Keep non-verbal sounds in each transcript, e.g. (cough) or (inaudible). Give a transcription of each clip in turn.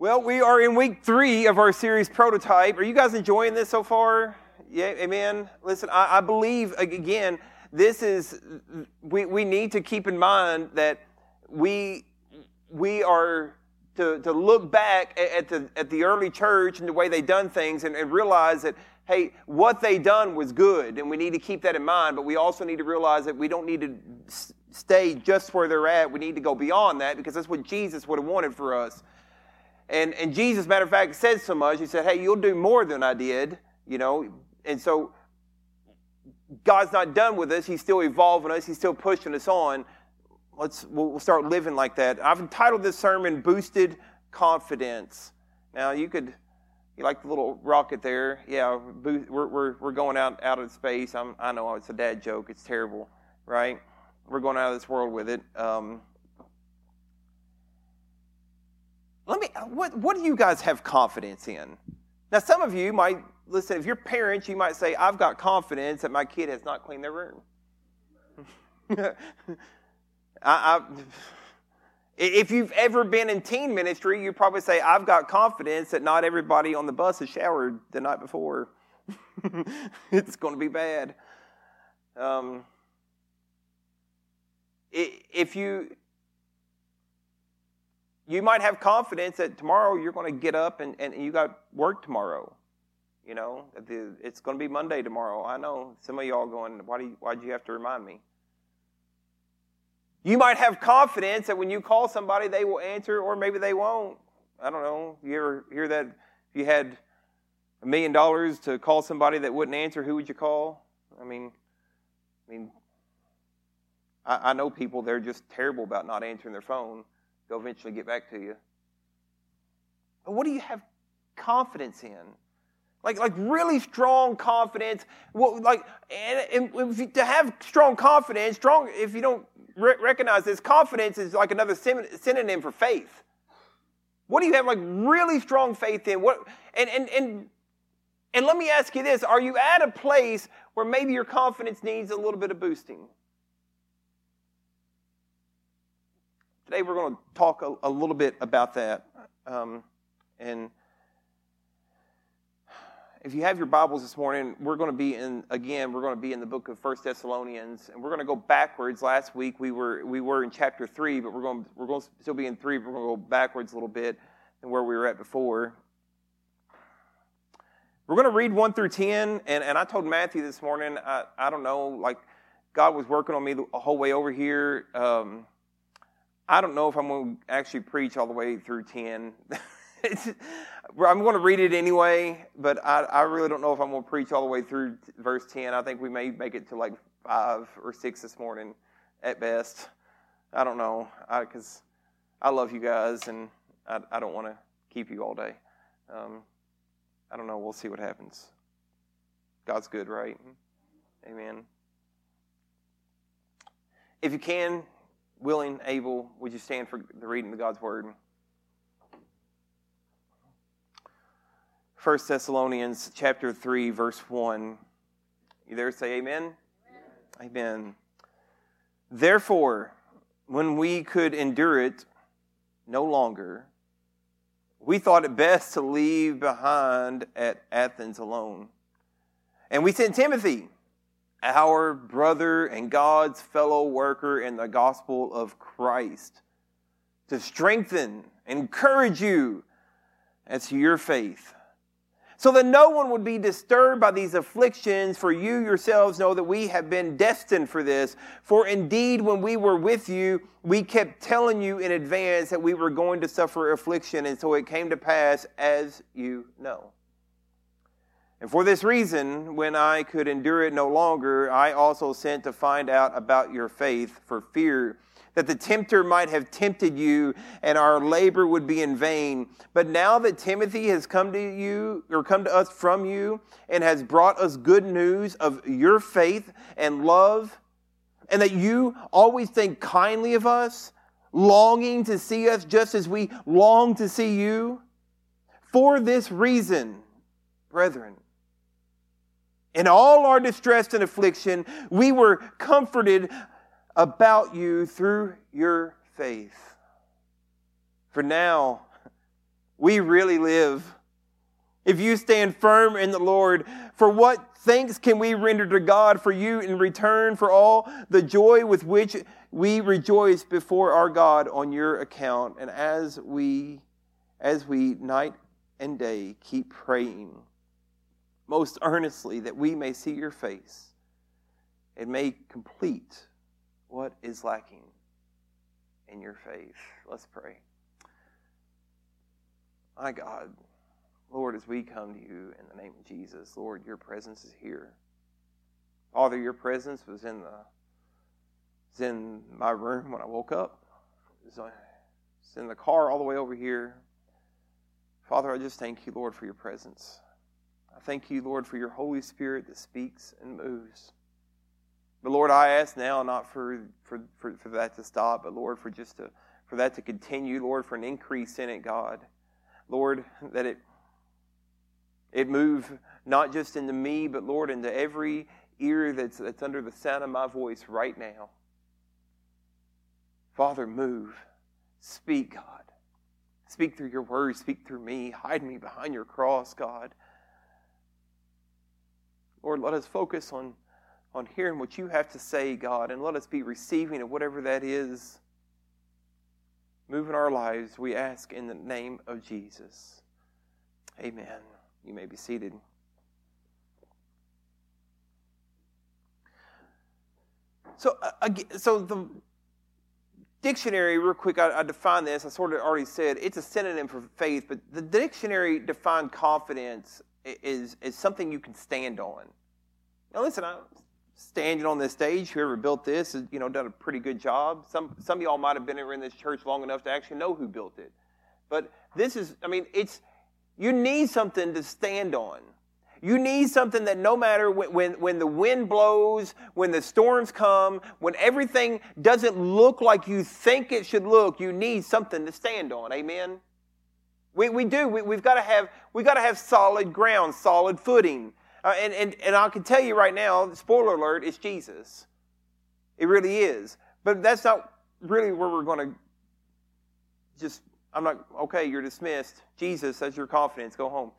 Well, we are in week three of our series Prototype. Are you guys enjoying this so far? Yeah, amen. Listen, I, I believe, again, this is, we, we need to keep in mind that we, we are to, to look back at the, at the early church and the way they done things and, and realize that, hey, what they done was good, and we need to keep that in mind, but we also need to realize that we don't need to stay just where they're at. We need to go beyond that because that's what Jesus would have wanted for us. And, and Jesus, matter of fact, said so much. He said, Hey, you'll do more than I did, you know. And so God's not done with us. He's still evolving us. He's still pushing us on. Let's we'll start living like that. I've entitled this sermon "Boosted Confidence." Now you could, you like the little rocket there? Yeah, we're we're, we're going out out of space. I'm, I know it's a dad joke. It's terrible, right? We're going out of this world with it. Um, let me what what do you guys have confidence in? Now some of you might listen if you're parents you might say i've got confidence that my kid has not cleaned their room. (laughs) I, I, if you've ever been in teen ministry you probably say i've got confidence that not everybody on the bus has showered the night before. (laughs) It's going to be bad. Um, if you you might have confidence that tomorrow you're going to get up and, and you got work tomorrow. You know, it's going to be Monday tomorrow. I know some of y'all going, why do you, why'd you have to remind me? You might have confidence that when you call somebody, they will answer, or maybe they won't. I don't know. You ever hear that? If you had a million dollars to call somebody that wouldn't answer, who would you call? I mean, I mean, I, I know people they're just terrible about not answering their phone. They'll eventually get back to you. But what do you have confidence in? Like, like really strong confidence. Well, like, and, and you, to have strong confidence, strong. If you don't re- recognize this, confidence is like another synonym for faith. What do you have like really strong faith in? What and and and and let me ask you this: Are you at a place where maybe your confidence needs a little bit of boosting? Today we're going to talk a, a little bit about that. Um, and if you have your Bibles this morning, we're going to be in again. We're going to be in the book of First Thessalonians, and we're going to go backwards. Last week we were we were in chapter three, but we're going we're going to still be in three. But we're going to go backwards a little bit than where we were at before. We're going to read one through ten, and, and I told Matthew this morning. I I don't know, like God was working on me the whole way over here. Um, I don't know if I'm going to actually preach all the way through 10. (laughs) I'm going to read it anyway, but I, I, really don't know if I'm going to preach all the way through verse 10. I think we may make it to like 5 or 6 this morning at best. I don't know, because I, I, love you guys and I, I don't want to keep you all day. Um, I don't know. We'll see what happens. God's good, right? Amen. If you can, willing, able, would you stand for the reading of God's Word? 1 Thessalonians chapter 3, verse 1. You there say amen? Amen. amen. Therefore, when we could endure it no longer, we thought it best to leave behind at Athens alone. And we sent Timothy our brother and God's fellow worker in the gospel of Christ, to strengthen, encourage you as to your faith, so that no one would be disturbed by these afflictions, for you yourselves know that we have been destined for this. For indeed, when we were with you, we kept telling you in advance that we were going to suffer affliction, and so it came to pass as you know. And for this reason, when I could endure it no longer, I also sent to find out about your faith for fear that the tempter might have tempted you and our labor would be in vain. But now that Timothy has come to you or come to us from you and has brought us good news of your faith and love, and that you always think kindly of us, longing to see us just as we long to see you, for this reason, brethren, in all our distress and affliction, we were comforted about you through your faith. For now, we really live. If you stand firm in the Lord, for what thanks can we render to God for you in return for all the joy with which we rejoice before our God on your account? And as we, as we night and day keep praying most earnestly that we may see your face and may complete what is lacking in your faith. Let's pray. My God, Lord, as we come to you in the name of Jesus, Lord, your presence is here. Father, your presence was in the was in my room when I woke up. Uh, it's in the car all the way over here. Father, I just thank you, Lord, for your presence. I thank you, Lord, for your Holy Spirit that speaks and moves. But Lord, I ask now not for, for, for, for that to stop, but Lord, for just to, for that to continue, Lord, for an increase in it, God. Lord, that it it move not just into me, but Lord, into every ear that's, that's under the sound of my voice right now. Father, move. Speak, God. Speak through your words. Speak through me. Hide me behind your cross, God. Lord, let us focus on, on hearing what you have to say, God, and let us be receiving of whatever that is. Move in our lives, we ask in the name of Jesus. Amen. You may be seated. So, uh, so the dictionary, real quick, I, I define this. I sort of already said it's a synonym for faith, but the dictionary defined confidence is, is something you can stand on. Now, listen, I'm standing on this stage. Whoever built this has, you know, done a pretty good job. Some, some of y'all might have been in this church long enough to actually know who built it. But this is, I mean, it's, you need something to stand on. You need something that no matter when, when, when, the wind blows, when the storms come, when everything doesn't look like you think it should look, you need something to stand on. Amen? We, we do. We, have got to have, we've got to have solid ground, solid footing. Uh, and, and, and I can tell you right now, spoiler alert, it's Jesus. It really is. But that's not really where we're going to just, I'm not, okay, you're dismissed. Jesus, that's your confidence, go home.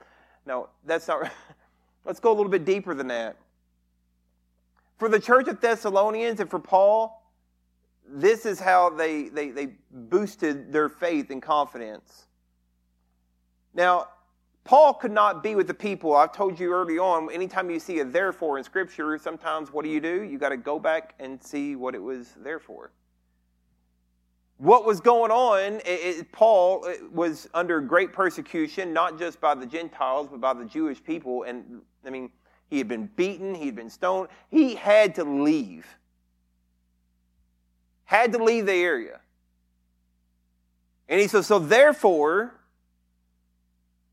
No, that's not, (laughs) let's go a little bit deeper than that. For the church of Thessalonians and for Paul, this is how they, they, they boosted their faith and confidence. Now, Paul could not be with the people. I've told you early on, anytime you see a therefore in Scripture, sometimes what do you do? You got to go back and see what it was there for. What was going on, it, it, Paul uh, was under great persecution, not just by the Gentiles, but by the Jewish people. And I mean, he had been beaten, he had been stoned. He had to leave. Had to leave the area. And he says, so therefore,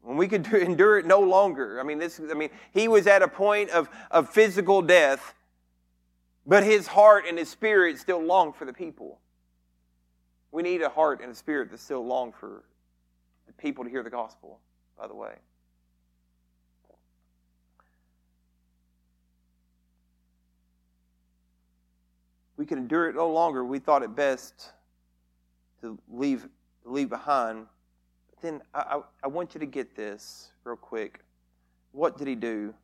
when we could (laughs) endure it no longer. I mean, this, I mean, he was at a point of, of physical death, but his heart and his spirit still long for the people. We need a heart and a spirit that still long for the people to hear the gospel, by the way. We could endure it no longer. We thought it best to leave, leave behind then I, I, I want you to get this real quick. What did he do?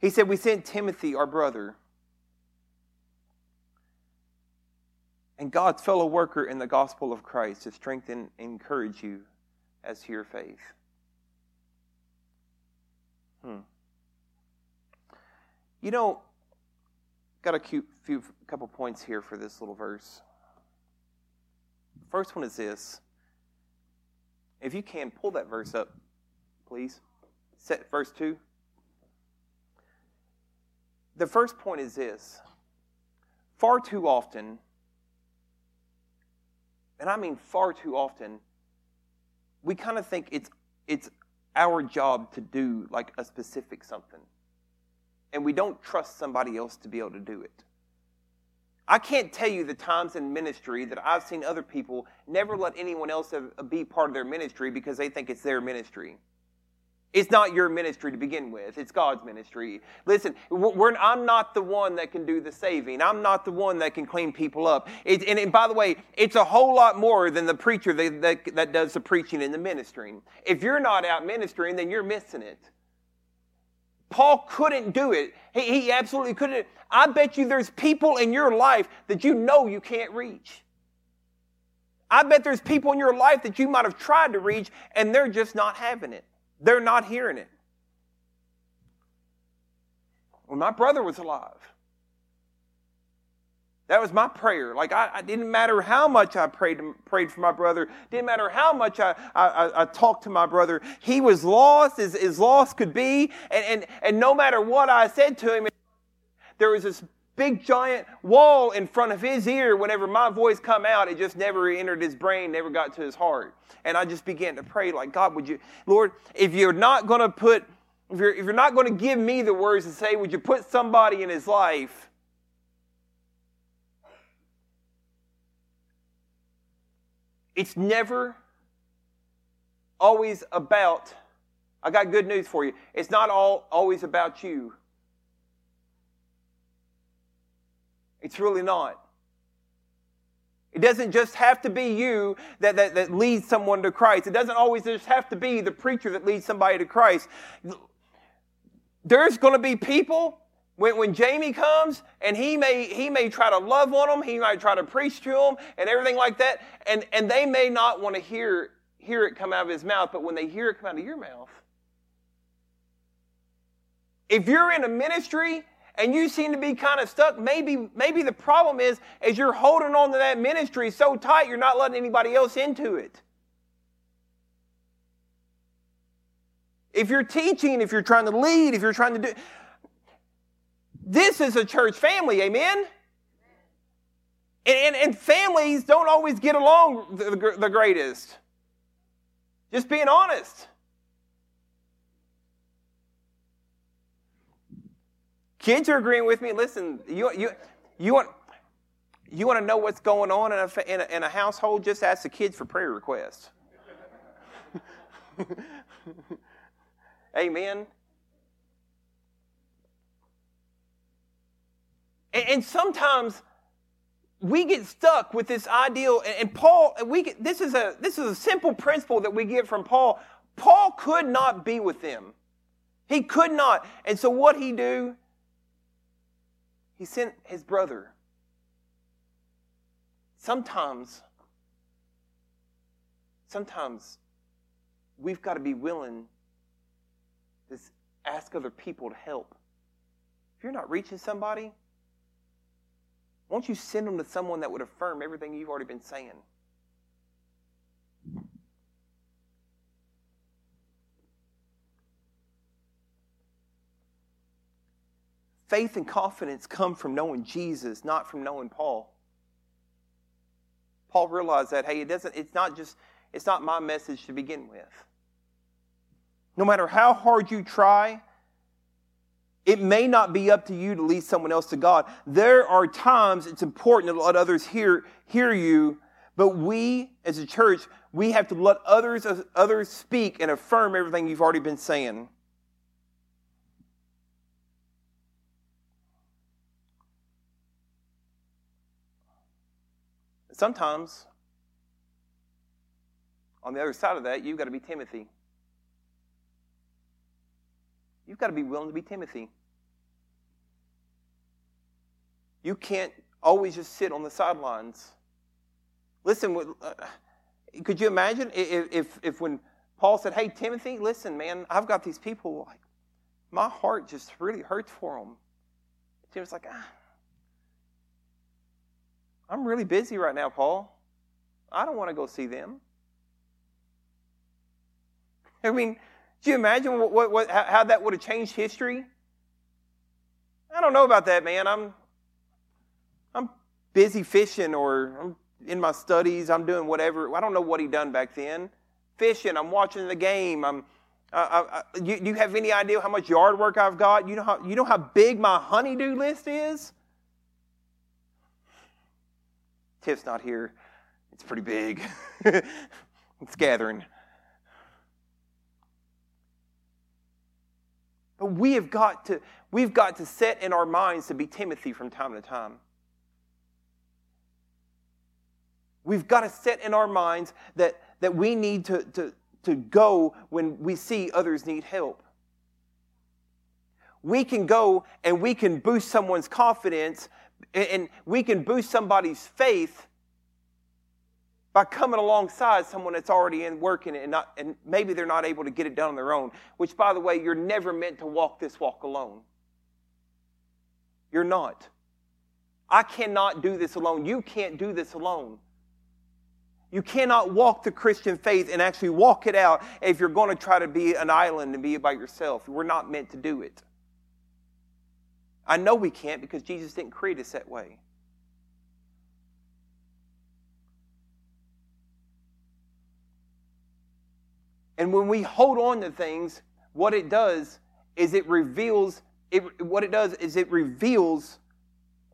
He said, We sent Timothy, our brother, and God's fellow worker in the gospel of Christ to strengthen and encourage you as to your faith. Hmm. You know, got a cute few couple points here for this little verse. First one is this if you can, pull that verse up, please. Set verse 2. The first point is this far too often, and I mean far too often, we kind of think it's, it's our job to do like a specific something. And we don't trust somebody else to be able to do it. I can't tell you the times in ministry that I've seen other people never let anyone else be part of their ministry because they think it's their ministry. It's not your ministry to begin with. It's God's ministry. Listen, I'm not the one that can do the saving. I'm not the one that can clean people up. It, and, and, by the way, it's a whole lot more than the preacher that, that, that does the preaching and the ministering. If you're not out ministering, then you're missing it. Paul couldn't do it. He, he absolutely couldn't. I bet you there's people in your life that you know you can't reach. I bet there's people in your life that you might have tried to reach and they're just not having it. They're not hearing it. When my brother was alive, that was my prayer. Like I, I, didn't matter how much I prayed prayed for my brother. Didn't matter how much I, I, I talked to my brother. He was lost as, as lost could be. And, and, and no matter what I said to him, there was this big giant wall in front of his ear whenever my voice come out it just never entered his brain never got to his heart and i just began to pray like god would you lord if you're not going to put if you're, if you're not going to give me the words to say would you put somebody in his life it's never always about i got good news for you it's not all always about you It's really not. It doesn't just have to be you that, that, that leads someone to Christ. It doesn't always just have to be the preacher that leads somebody to Christ. There's going to be people when, when Jamie comes and he may, he may try to love on them, he might try to preach to them and everything like that, and, and they may not want to hear, hear it come out of his mouth, but when they hear it come out of your mouth, if you're in a ministry and you seem to be kind of stuck, maybe, maybe the problem is as you're holding on to that ministry so tight, you're not letting anybody else into it. If you're teaching, if you're trying to lead, if you're trying to do, this is a church family, amen? And, and, and families don't always get along the, the greatest. Just being honest. Kids are agreeing with me. Listen, you, you, you, want, you want to know what's going on in a, in a, in a household? Just ask the kids for prayer requests. (laughs) Amen. And, and, sometimes we get stuck with this ideal. And, and Paul, we get, this is a this is a simple principle that we get from Paul. Paul could not be with them. He could not. And so what he do? He sent his brother. Sometimes, sometimes we've got to be willing to ask other people to help. If you're not reaching somebody, won't you send them to someone that would affirm everything you've already been saying? Faith and confidence come from knowing Jesus, not from knowing Paul. Paul realized that, hey, it doesn't, it's not just, it's not my message to begin with. No matter how hard you try, it may not be up to you to lead someone else to God. There are times it's important to let others hear, hear you, but we as a church, we have to let others, others speak and affirm everything you've already been saying. Sometimes, on the other side of that, you've got to be Timothy. You've got to be willing to be Timothy. You can't always just sit on the sidelines. Listen, uh, could you imagine if, if, if when Paul said, Hey, Timothy, listen, man, I've got these people, like, my heart just really hurts for them. Timothy's like, ah, I'm really busy right now, Paul. I don't want to go see them. (laughs) I mean, do you imagine what, what, what, how that would have changed history? I don't know about that, man. I'm, I'm busy fishing or I'm in my studies. I'm doing whatever. I don't know what he done back then. Fishing. I'm watching the game. I'm. Uh, I, you, do you have any idea how much yard work I've got? You know how you know how big my honeydew list is? Tiff's not here. It's pretty big. (laughs) it's gathering. We have got to, we've got to set in our minds to be Timothy from time to time. We've got to set in our minds that, that we need to, to, to go when we see others need help. We can go and we can boost someone's confidence and we can boost somebody's faith by coming alongside someone that's already in working and not and maybe they're not able to get it done on their own which by the way you're never meant to walk this walk alone. You're not. I cannot do this alone. You can't do this alone. You cannot walk the christian faith and actually walk it out if you're going to try to be an island and be by yourself. We're not meant to do it. I know we can't because jesus didn't create us that way And when we hold on to things, what it does is it reveals, it, what it does is it reveals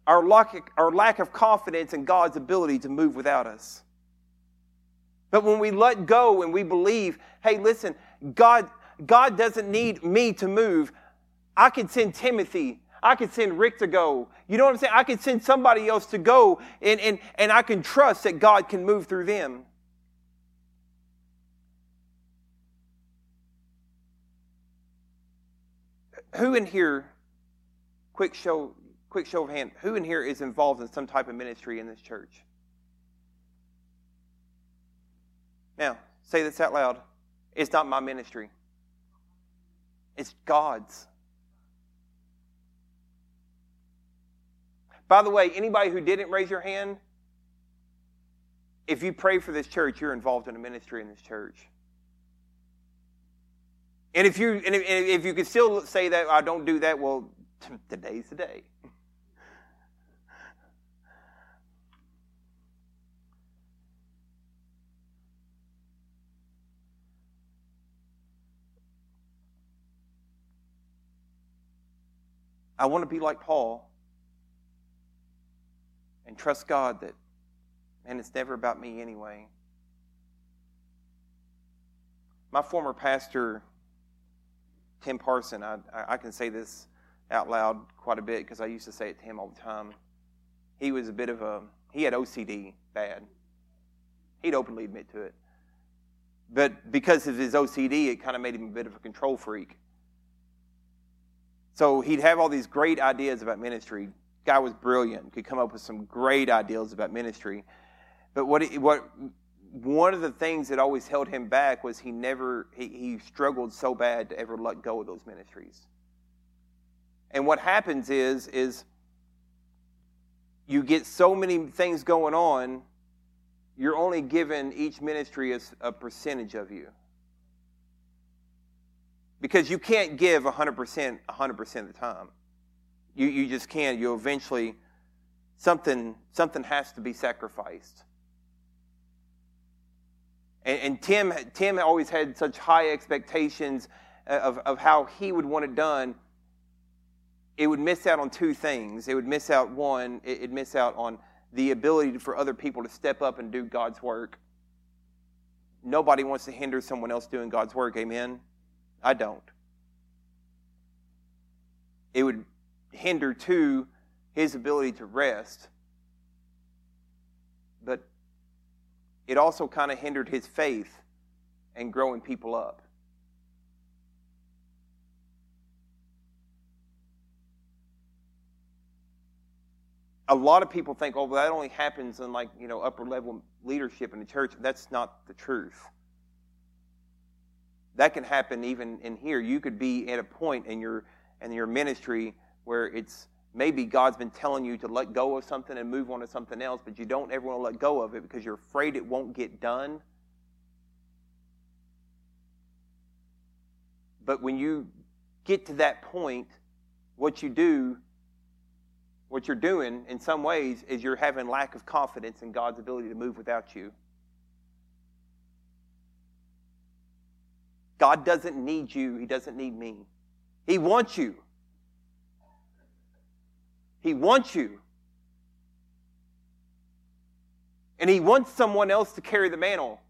our lack, our lack of confidence in God's ability to move without us. But when we let go and we believe, hey, listen, God, God doesn't need me to move. I can send Timothy. I can send Rick to go. You know what I'm saying? I can send somebody else to go, and, and, and I can trust that God can move through them. Who in here, quick show, quick show of hand, who in here is involved in some type of ministry in this church? Now, say this out loud. It's not my ministry. It's God's. By the way, anybody who didn't raise your hand, if you pray for this church, you're involved in a ministry in this church. And if you and if, if you could still say that I don't do that, well, (laughs) today's the day. I want to be like Paul and trust God that, and it's never about me anyway. My former pastor Tim Parson, I, I can say this out loud quite a bit because I used to say it to him all the time. He was a bit of a, he had OCD bad. He'd openly admit to it. But because of his OCD, it kind of made him a bit of a control freak. So he'd have all these great ideas about ministry. Guy was brilliant, could come up with some great ideas about ministry. But what, what one of the things that always held him back was he never he, he struggled so bad to ever let go of those ministries. And what happens is is you get so many things going on you're only given each ministry as a percentage of you. Because you can't give 100% 100% of the time. You, you just can't. You eventually something something has to be sacrificed and, and Tim, Tim always had such high expectations uh, of, of how he would want it done. It would miss out on two things. It would miss out, one, it'd miss out on the ability for other people to step up and do God's work. Nobody wants to hinder someone else doing God's work. Amen? I don't. It would hinder, too, his ability to rest. But it also kind of hindered his faith and growing people up. A lot of people think, oh, that only happens in like, you know, upper level leadership in the church. That's not the truth. That can happen even in here. You could be at a point in your in your ministry where it's maybe God's been telling you to let go of something and move on to something else, but you don't ever want to let go of it because you're afraid it won't get done. But when you get to that point, what you do, what you're doing in some ways is you're having lack of confidence in God's ability to move without you. God doesn't need you, He doesn't need me. He wants you. He wants you. And He wants someone else to carry the mantle.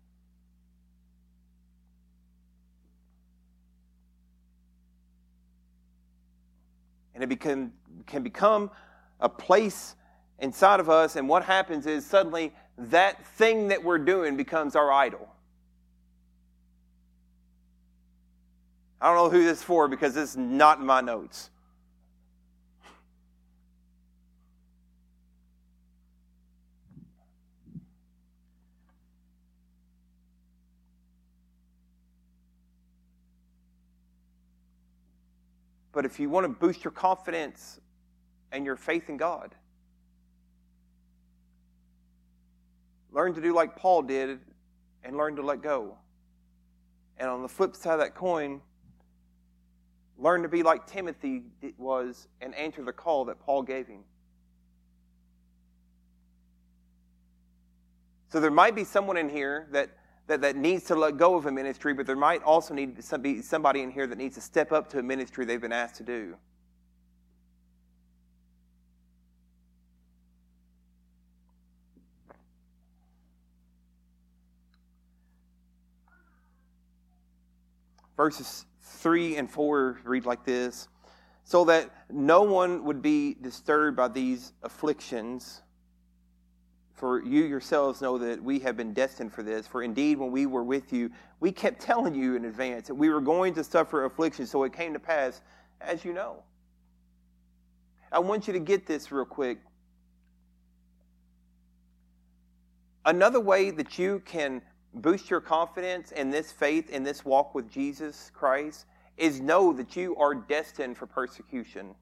And it become, can become a place inside of us. And what happens is suddenly that thing that we're doing becomes our idol. I don't know who this is for because it's not in my notes. But if you want to boost your confidence and your faith in God, learn to do like Paul did and learn to let go. And on the flip side of that coin, learn to be like Timothy was and answer the call that Paul gave him. So there might be someone in here that that, that needs to let go of a ministry, but there might also need to be somebody in here that needs to step up to a ministry they've been asked to do. Verses 3 and 4 read like this So that no one would be disturbed by these afflictions for you yourselves know that we have been destined for this. For indeed, when we were with you, we kept telling you in advance that we were going to suffer affliction, so it came to pass, as you know. I want you to get this real quick. Another way that you can boost your confidence in this faith, in this walk with Jesus Christ, is know that you are destined for persecution.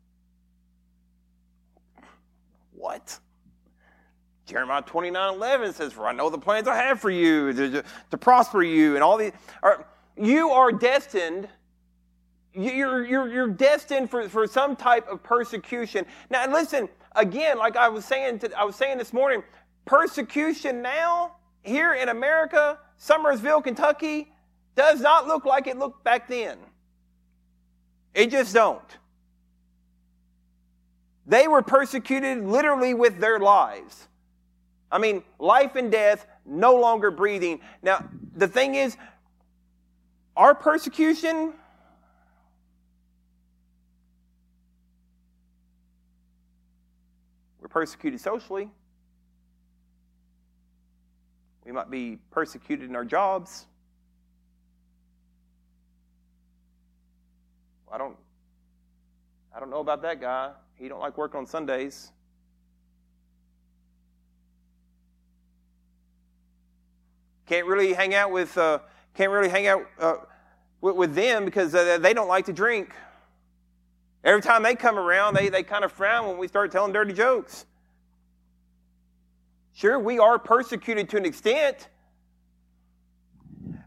What? Jeremiah 29 11 says, For I know the plans I have for you to, to prosper you, and all these. Are, you are destined. You're, you're, you're destined for, for some type of persecution. Now, listen, again, like I was saying, to, I was saying this morning, persecution now here in America, Summersville, Kentucky, does not look like it looked back then. It just don't. They were persecuted literally with their lives. I mean, life and death, no longer breathing. Now, the thing is, our persecution, we're persecuted socially. We might be persecuted in our jobs. I don't I don't know about that guy. He don't like working on Sundays. Can't really hang out with, uh, can't really hang out uh, with, with, them because uh, they don't like to drink. Every time they come around, they, they kind of frown when we start telling dirty jokes. Sure, we are persecuted to an extent.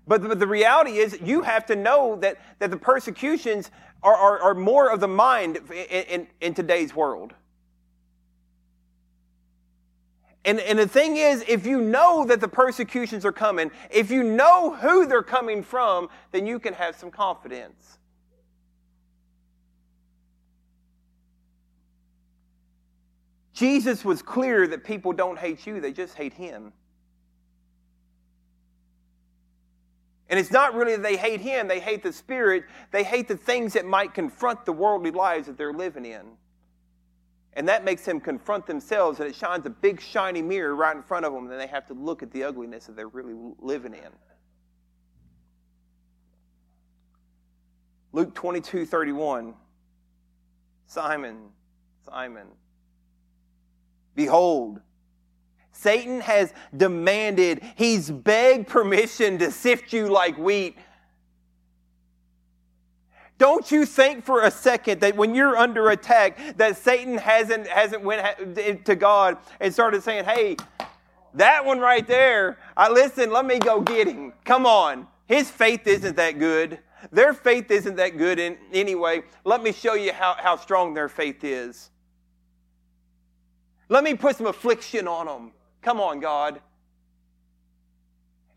But the, the reality is, you have to know that, that the persecutions are, are, are more of the mind in, in, in today's world. And, and the thing is, if you know that the persecutions are coming, if you know who they're coming from, then you can have some confidence. Jesus was clear that people don't hate you, they just hate him. And it's not really that they hate him, they hate the Spirit, they hate the things that might confront the worldly lives that they're living in. And that makes them confront themselves, and it shines a big shiny mirror right in front of them, and they have to look at the ugliness that they're really living in. Luke 22 31. Simon, Simon, behold, Satan has demanded, he's begged permission to sift you like wheat. Don't you think for a second that when you're under attack, that Satan hasn't, hasn't went to God and started saying, hey, that one right there, I listen, let me go get him. Come on. His faith isn't that good. Their faith isn't that good in anyway. Let me show you how, how strong their faith is. Let me put some affliction on them. Come on, God.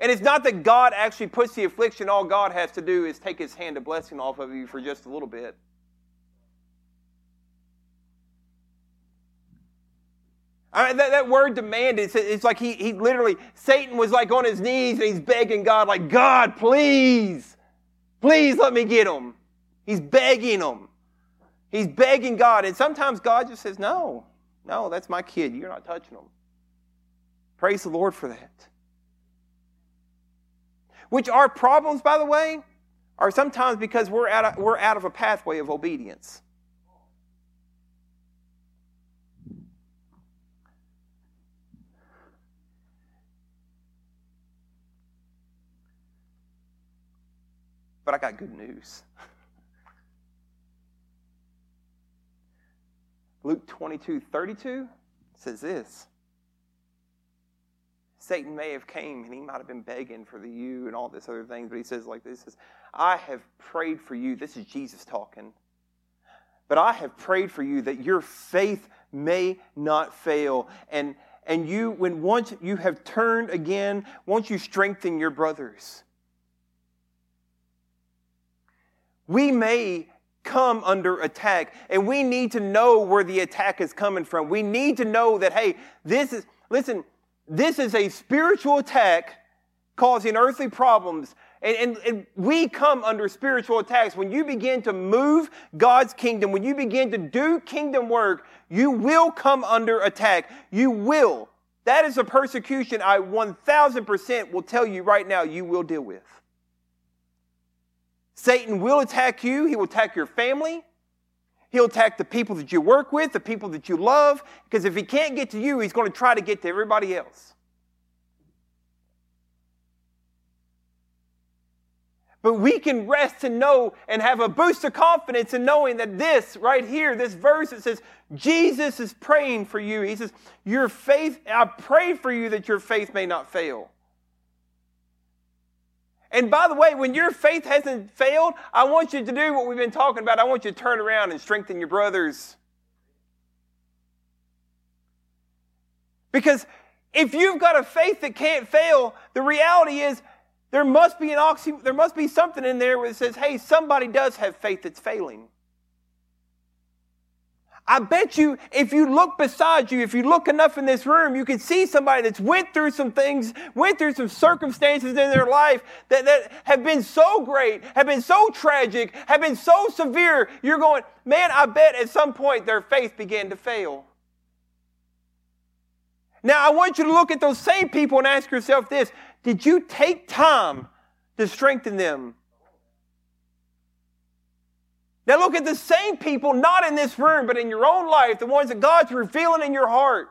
And it's not that God actually puts the affliction, all God has to do is take his hand of blessing off of you for just a little bit. I mean, that, that word demanded, it's, it's like he, he literally, Satan was like on his knees and he's begging God, like, God, please, please let me get him. He's begging him. He's begging God, and sometimes God just says, No, no, that's my kid. You're not touching him. Praise the Lord for that. Which our problems, by the way, are sometimes because we're out of, we're out of a pathway of obedience. But I got good news. (laughs) Luke 22 32 says this. Satan may have came and he might have been begging for the you and all this other things, but he says like this says, I have prayed for you. This is Jesus talking. But I have prayed for you that your faith may not fail. And and you when once you have turned again, once you strengthen your brothers. We may come under attack. And we need to know where the attack is coming from. We need to know that, hey, this is, listen, this is a spiritual attack causing earthly problems. And, and, and, we come under spiritual attacks. When you begin to move God's kingdom, when you begin to do kingdom work, you will come under attack. You will. That is a persecution I 1000% will tell you right now you will deal with. Satan will attack you, he will attack your family. He'll attack the people that you work with, the people that you love, because if he can't get to you, he's going to try to get to everybody else. But we can rest and know and have a boost of confidence in knowing that this right here, this verse, it says, Jesus is praying for you. He says, Your faith, I pray for you that your faith may not fail. And by the way, when your faith hasn't failed, I want you to do what we've been talking about. I want you to turn around and strengthen your brothers. Because if you've got a faith that can't fail, the reality is there must be an oxy, there must be something in there where it says, hey, somebody does have faith that's failing. I bet you if you look beside you, if you look enough in this room, you can see somebody that's went through some things, went through some circumstances in their life that, that have been so great, have been so tragic, have been so severe. You're going, man, I bet at some point their faith began to fail. Now, I want you to look at those same people and ask yourself this Did you take time to strengthen them? Now look at the same people, not in this room, but in your own life, the ones that God's revealing in your heart.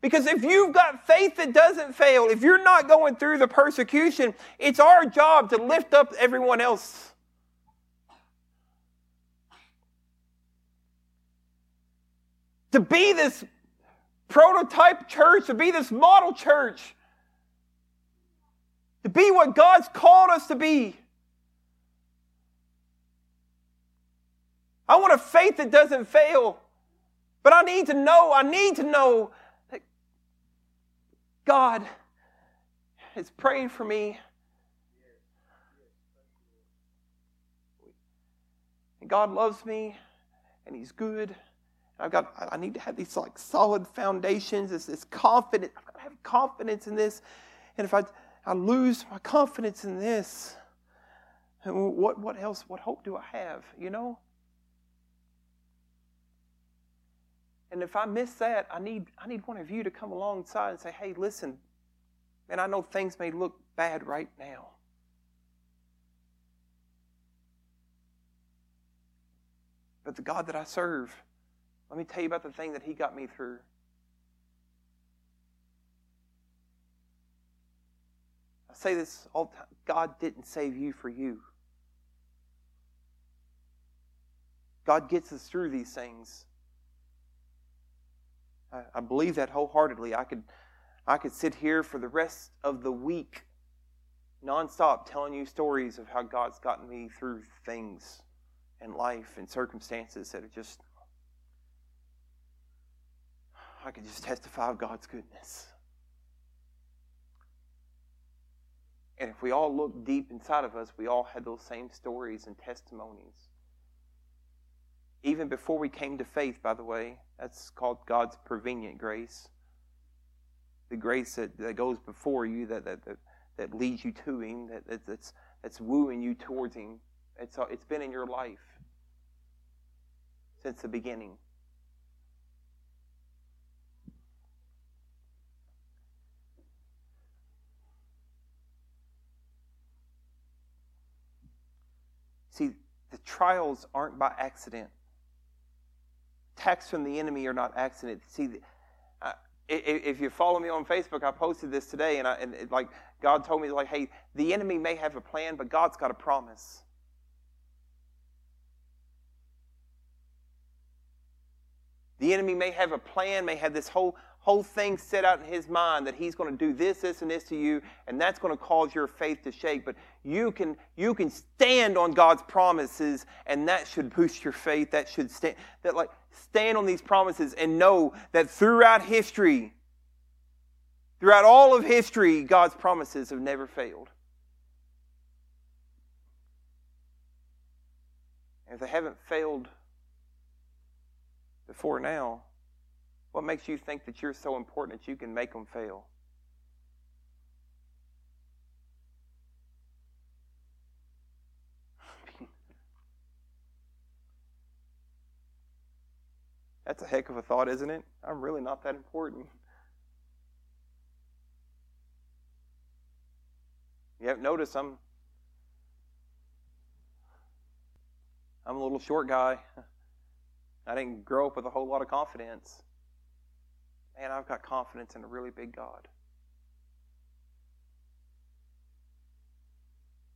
Because if you've got faith that doesn't fail, if you're not going through the persecution, it's our job to lift up everyone else. To be this prototype church, to be this model church, to be what God's called us to be. I want a faith that doesn't fail. But I need to know, I need to know that God is praying for me. And God loves me and He's good. I've got I need to have these like solid foundations, this, this confidence. I've got to have confidence in this. And if I I lose my confidence in this, what what else, what hope do I have? You know? And if I miss that, I need, I need one of you to come alongside and say, hey, listen, man, I know things may look bad right now. But the God that I serve, let me tell you about the thing that He got me through. I say this all the time God didn't save you for you. God gets us through these things I, I believe that wholeheartedly. I could, I could sit here for the rest of the week nonstop telling you stories of how God's gotten me through things and life and circumstances that are just, I could just testify of God's goodness. And if we all look deep inside of us, we all had those same stories and testimonies. Even before we came to faith, by the way, that's called God's prevenient grace. The grace that, that goes before you, that, that, that, that leads you to Him, that, that, that's, that's wooing you towards Him. It's, uh, it's been in your life. since the beginning. See, the trials aren't by accident. Attacks from the enemy are not accident. See, uh, if you follow me on Facebook, I posted this today, and, I, and it, like God told me, like, hey, the enemy may have a plan, but God's got a promise. The enemy may have a plan, may have this whole whole thing set out in his mind that he's going to do this, this, and this to you, and that's going to cause your faith to shake. But you can you can stand on God's promises, and that should boost your faith. That should stand that like stand on these promises and know that throughout history, throughout all of history, God's promises have never failed. if they haven't failed before now, what makes you think that you're so important that you can make them fail? That's a heck of a thought, isn't it? I'm really not that important. You have noticed I'm I'm a little short guy. I didn't grow up with a whole lot of confidence man, I've got confidence in a really big God.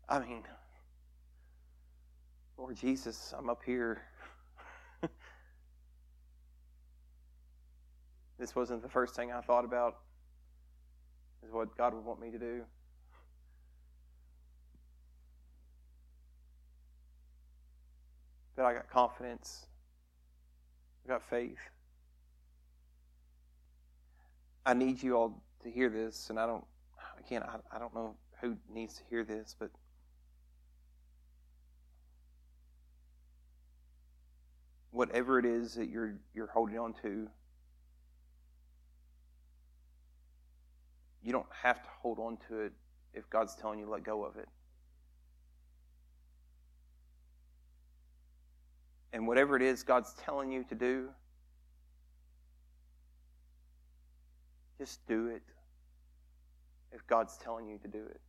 I mean, Lord Jesus, I'm up here. This wasn't the first thing I thought about, is what God would want me to do. But I got confidence, I got faith. I need you all to hear this, and I don't, again, I, I don't know who needs to hear this, but whatever it is that you're you're holding on to, you don't have to hold on to it if God's telling you to let go of it. And whatever it is God's telling you to do, Just do it if God's telling you to do it.